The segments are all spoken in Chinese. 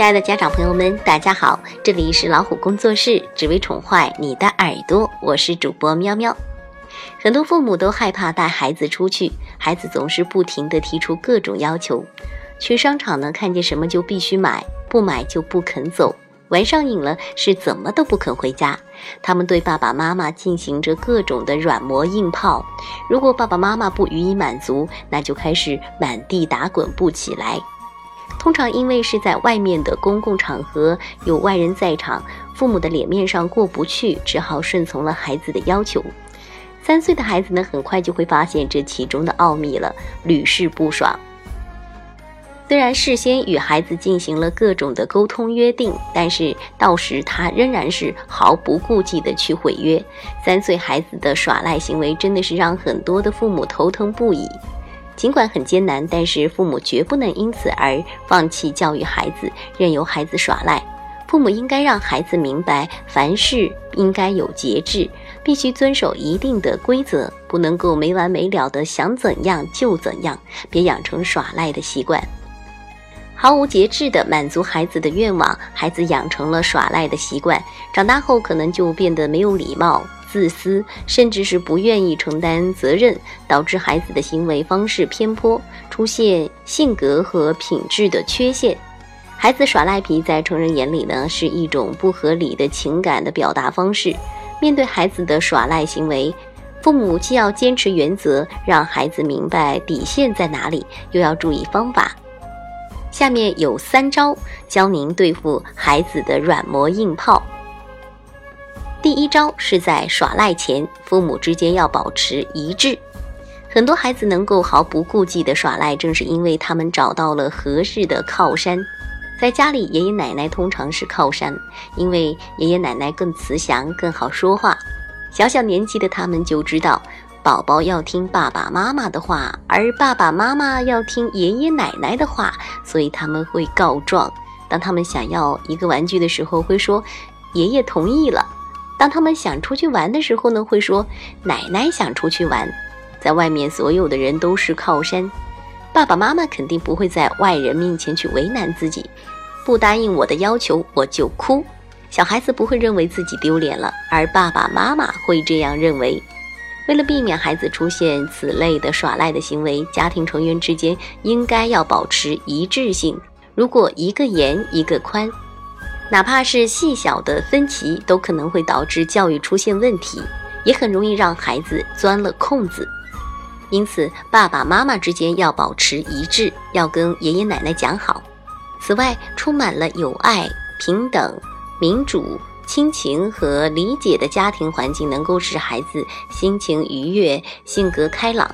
亲爱的家长朋友们，大家好，这里是老虎工作室，只为宠坏你的耳朵，我是主播喵喵。很多父母都害怕带孩子出去，孩子总是不停地提出各种要求。去商场呢，看见什么就必须买，不买就不肯走。玩上瘾了，是怎么都不肯回家。他们对爸爸妈妈进行着各种的软磨硬泡。如果爸爸妈妈不予以满足，那就开始满地打滚不起来。通常因为是在外面的公共场合，有外人在场，父母的脸面上过不去，只好顺从了孩子的要求。三岁的孩子呢，很快就会发现这其中的奥秘了，屡试不爽。虽然事先与孩子进行了各种的沟通约定，但是到时他仍然是毫不顾忌的去毁约。三岁孩子的耍赖行为真的是让很多的父母头疼不已。尽管很艰难，但是父母绝不能因此而放弃教育孩子，任由孩子耍赖。父母应该让孩子明白，凡事应该有节制，必须遵守一定的规则，不能够没完没了的想怎样就怎样，别养成耍赖的习惯。毫无节制地满足孩子的愿望，孩子养成了耍赖的习惯，长大后可能就变得没有礼貌、自私，甚至是不愿意承担责任，导致孩子的行为方式偏颇，出现性格和品质的缺陷。孩子耍赖皮，在成人眼里呢，是一种不合理的情感的表达方式。面对孩子的耍赖行为，父母既要坚持原则，让孩子明白底线在哪里，又要注意方法。下面有三招教您对付孩子的软磨硬泡。第一招是在耍赖前，父母之间要保持一致。很多孩子能够毫不顾忌地耍赖，正是因为他们找到了合适的靠山。在家里，爷爷奶奶通常是靠山，因为爷爷奶奶更慈祥、更好说话。小小年纪的他们就知道。宝宝要听爸爸妈妈的话，而爸爸妈妈要听爷爷奶奶的话，所以他们会告状。当他们想要一个玩具的时候，会说爷爷同意了；当他们想出去玩的时候呢，会说奶奶想出去玩。在外面，所有的人都是靠山，爸爸妈妈肯定不会在外人面前去为难自己。不答应我的要求，我就哭。小孩子不会认为自己丢脸了，而爸爸妈妈会这样认为。为了避免孩子出现此类的耍赖的行为，家庭成员之间应该要保持一致性。如果一个严一个宽，哪怕是细小的分歧，都可能会导致教育出现问题，也很容易让孩子钻了空子。因此，爸爸妈妈之间要保持一致，要跟爷爷奶奶讲好。此外，充满了友爱、平等、民主。亲情和理解的家庭环境能够使孩子心情愉悦、性格开朗。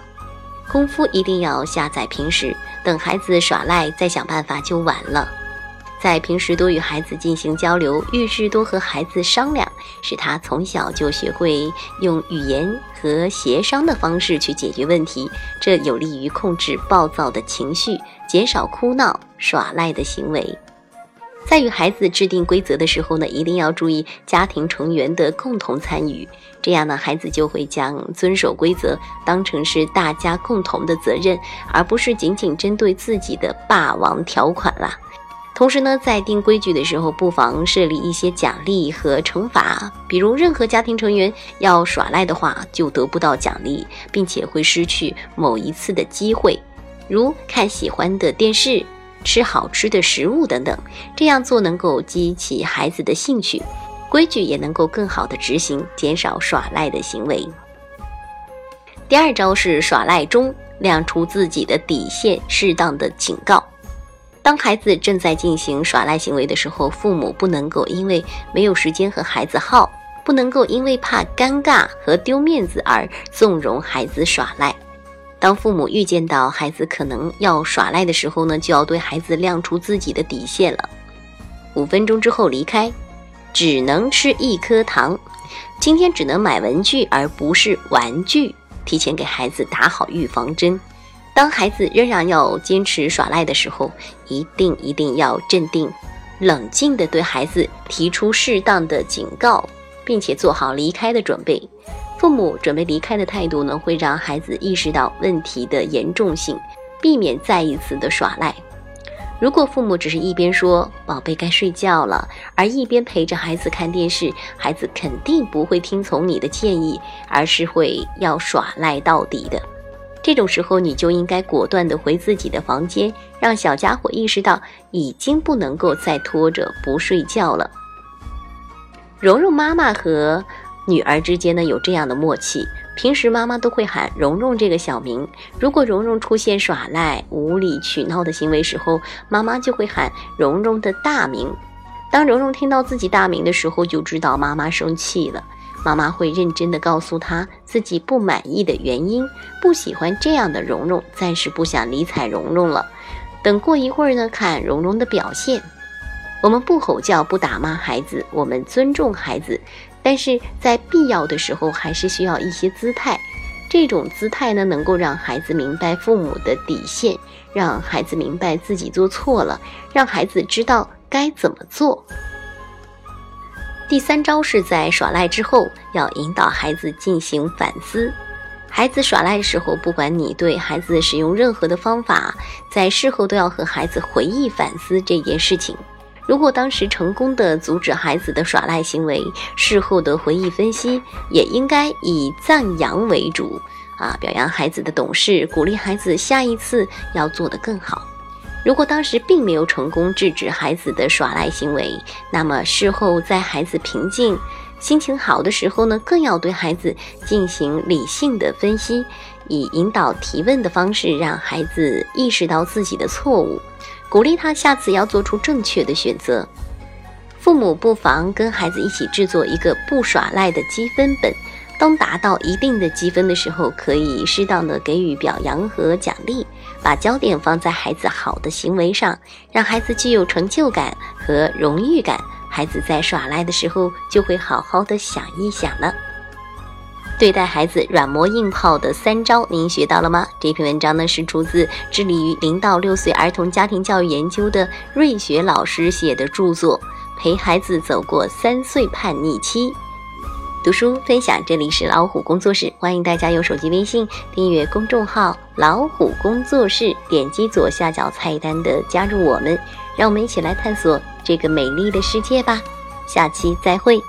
功夫一定要下在平时，等孩子耍赖再想办法就晚了。在平时多与孩子进行交流，遇事多和孩子商量，使他从小就学会用语言和协商的方式去解决问题，这有利于控制暴躁的情绪，减少哭闹、耍赖的行为。在与孩子制定规则的时候呢，一定要注意家庭成员的共同参与，这样呢，孩子就会将遵守规则当成是大家共同的责任，而不是仅仅针对自己的霸王条款啦。同时呢，在定规矩的时候，不妨设立一些奖励和惩罚，比如任何家庭成员要耍赖的话，就得不到奖励，并且会失去某一次的机会，如看喜欢的电视。吃好吃的食物等等，这样做能够激起孩子的兴趣，规矩也能够更好的执行，减少耍赖的行为。第二招是耍赖中亮出自己的底线，适当的警告。当孩子正在进行耍赖行为的时候，父母不能够因为没有时间和孩子耗，不能够因为怕尴尬和丢面子而纵容孩子耍赖。当父母预见到孩子可能要耍赖的时候呢，就要对孩子亮出自己的底线了。五分钟之后离开，只能吃一颗糖。今天只能买文具而不是玩具。提前给孩子打好预防针。当孩子仍然要坚持耍赖的时候，一定一定要镇定、冷静地对孩子提出适当的警告，并且做好离开的准备。父母准备离开的态度呢，会让孩子意识到问题的严重性，避免再一次的耍赖。如果父母只是一边说“宝贝该睡觉了”，而一边陪着孩子看电视，孩子肯定不会听从你的建议，而是会要耍赖到底的。这种时候，你就应该果断地回自己的房间，让小家伙意识到已经不能够再拖着不睡觉了。蓉蓉妈妈和女儿之间呢有这样的默契。平时妈妈都会喊蓉蓉这个小名，如果蓉蓉出现耍赖、无理取闹的行为时候，妈妈就会喊蓉蓉的大名。当蓉蓉听到自己大名的时候，就知道妈妈生气了。妈妈会认真的告诉她自己不满意的原因，不喜欢这样的蓉蓉，暂时不想理睬蓉蓉了。等过一会儿呢，看蓉蓉的表现。我们不吼叫，不打骂孩子，我们尊重孩子。但是在必要的时候，还是需要一些姿态。这种姿态呢，能够让孩子明白父母的底线，让孩子明白自己做错了，让孩子知道该怎么做。第三招是在耍赖之后，要引导孩子进行反思。孩子耍赖的时候，不管你对孩子使用任何的方法，在事后都要和孩子回忆反思这件事情。如果当时成功的阻止孩子的耍赖行为，事后的回忆分析也应该以赞扬为主，啊，表扬孩子的懂事，鼓励孩子下一次要做得更好。如果当时并没有成功制止孩子的耍赖行为，那么事后在孩子平静、心情好的时候呢，更要对孩子进行理性的分析，以引导提问的方式，让孩子意识到自己的错误。鼓励他下次要做出正确的选择。父母不妨跟孩子一起制作一个不耍赖的积分本。当达到一定的积分的时候，可以适当的给予表扬和奖励，把焦点放在孩子好的行为上，让孩子具有成就感和荣誉感。孩子在耍赖的时候，就会好好的想一想了。对待孩子软磨硬泡的三招，您学到了吗？这篇文章呢是出自致力于零到六岁儿童家庭教育研究的瑞雪老师写的著作，陪孩子走过三岁叛逆期。读书分享，这里是老虎工作室，欢迎大家用手机微信订阅公众号“老虎工作室”，点击左下角菜单的加入我们，让我们一起来探索这个美丽的世界吧。下期再会。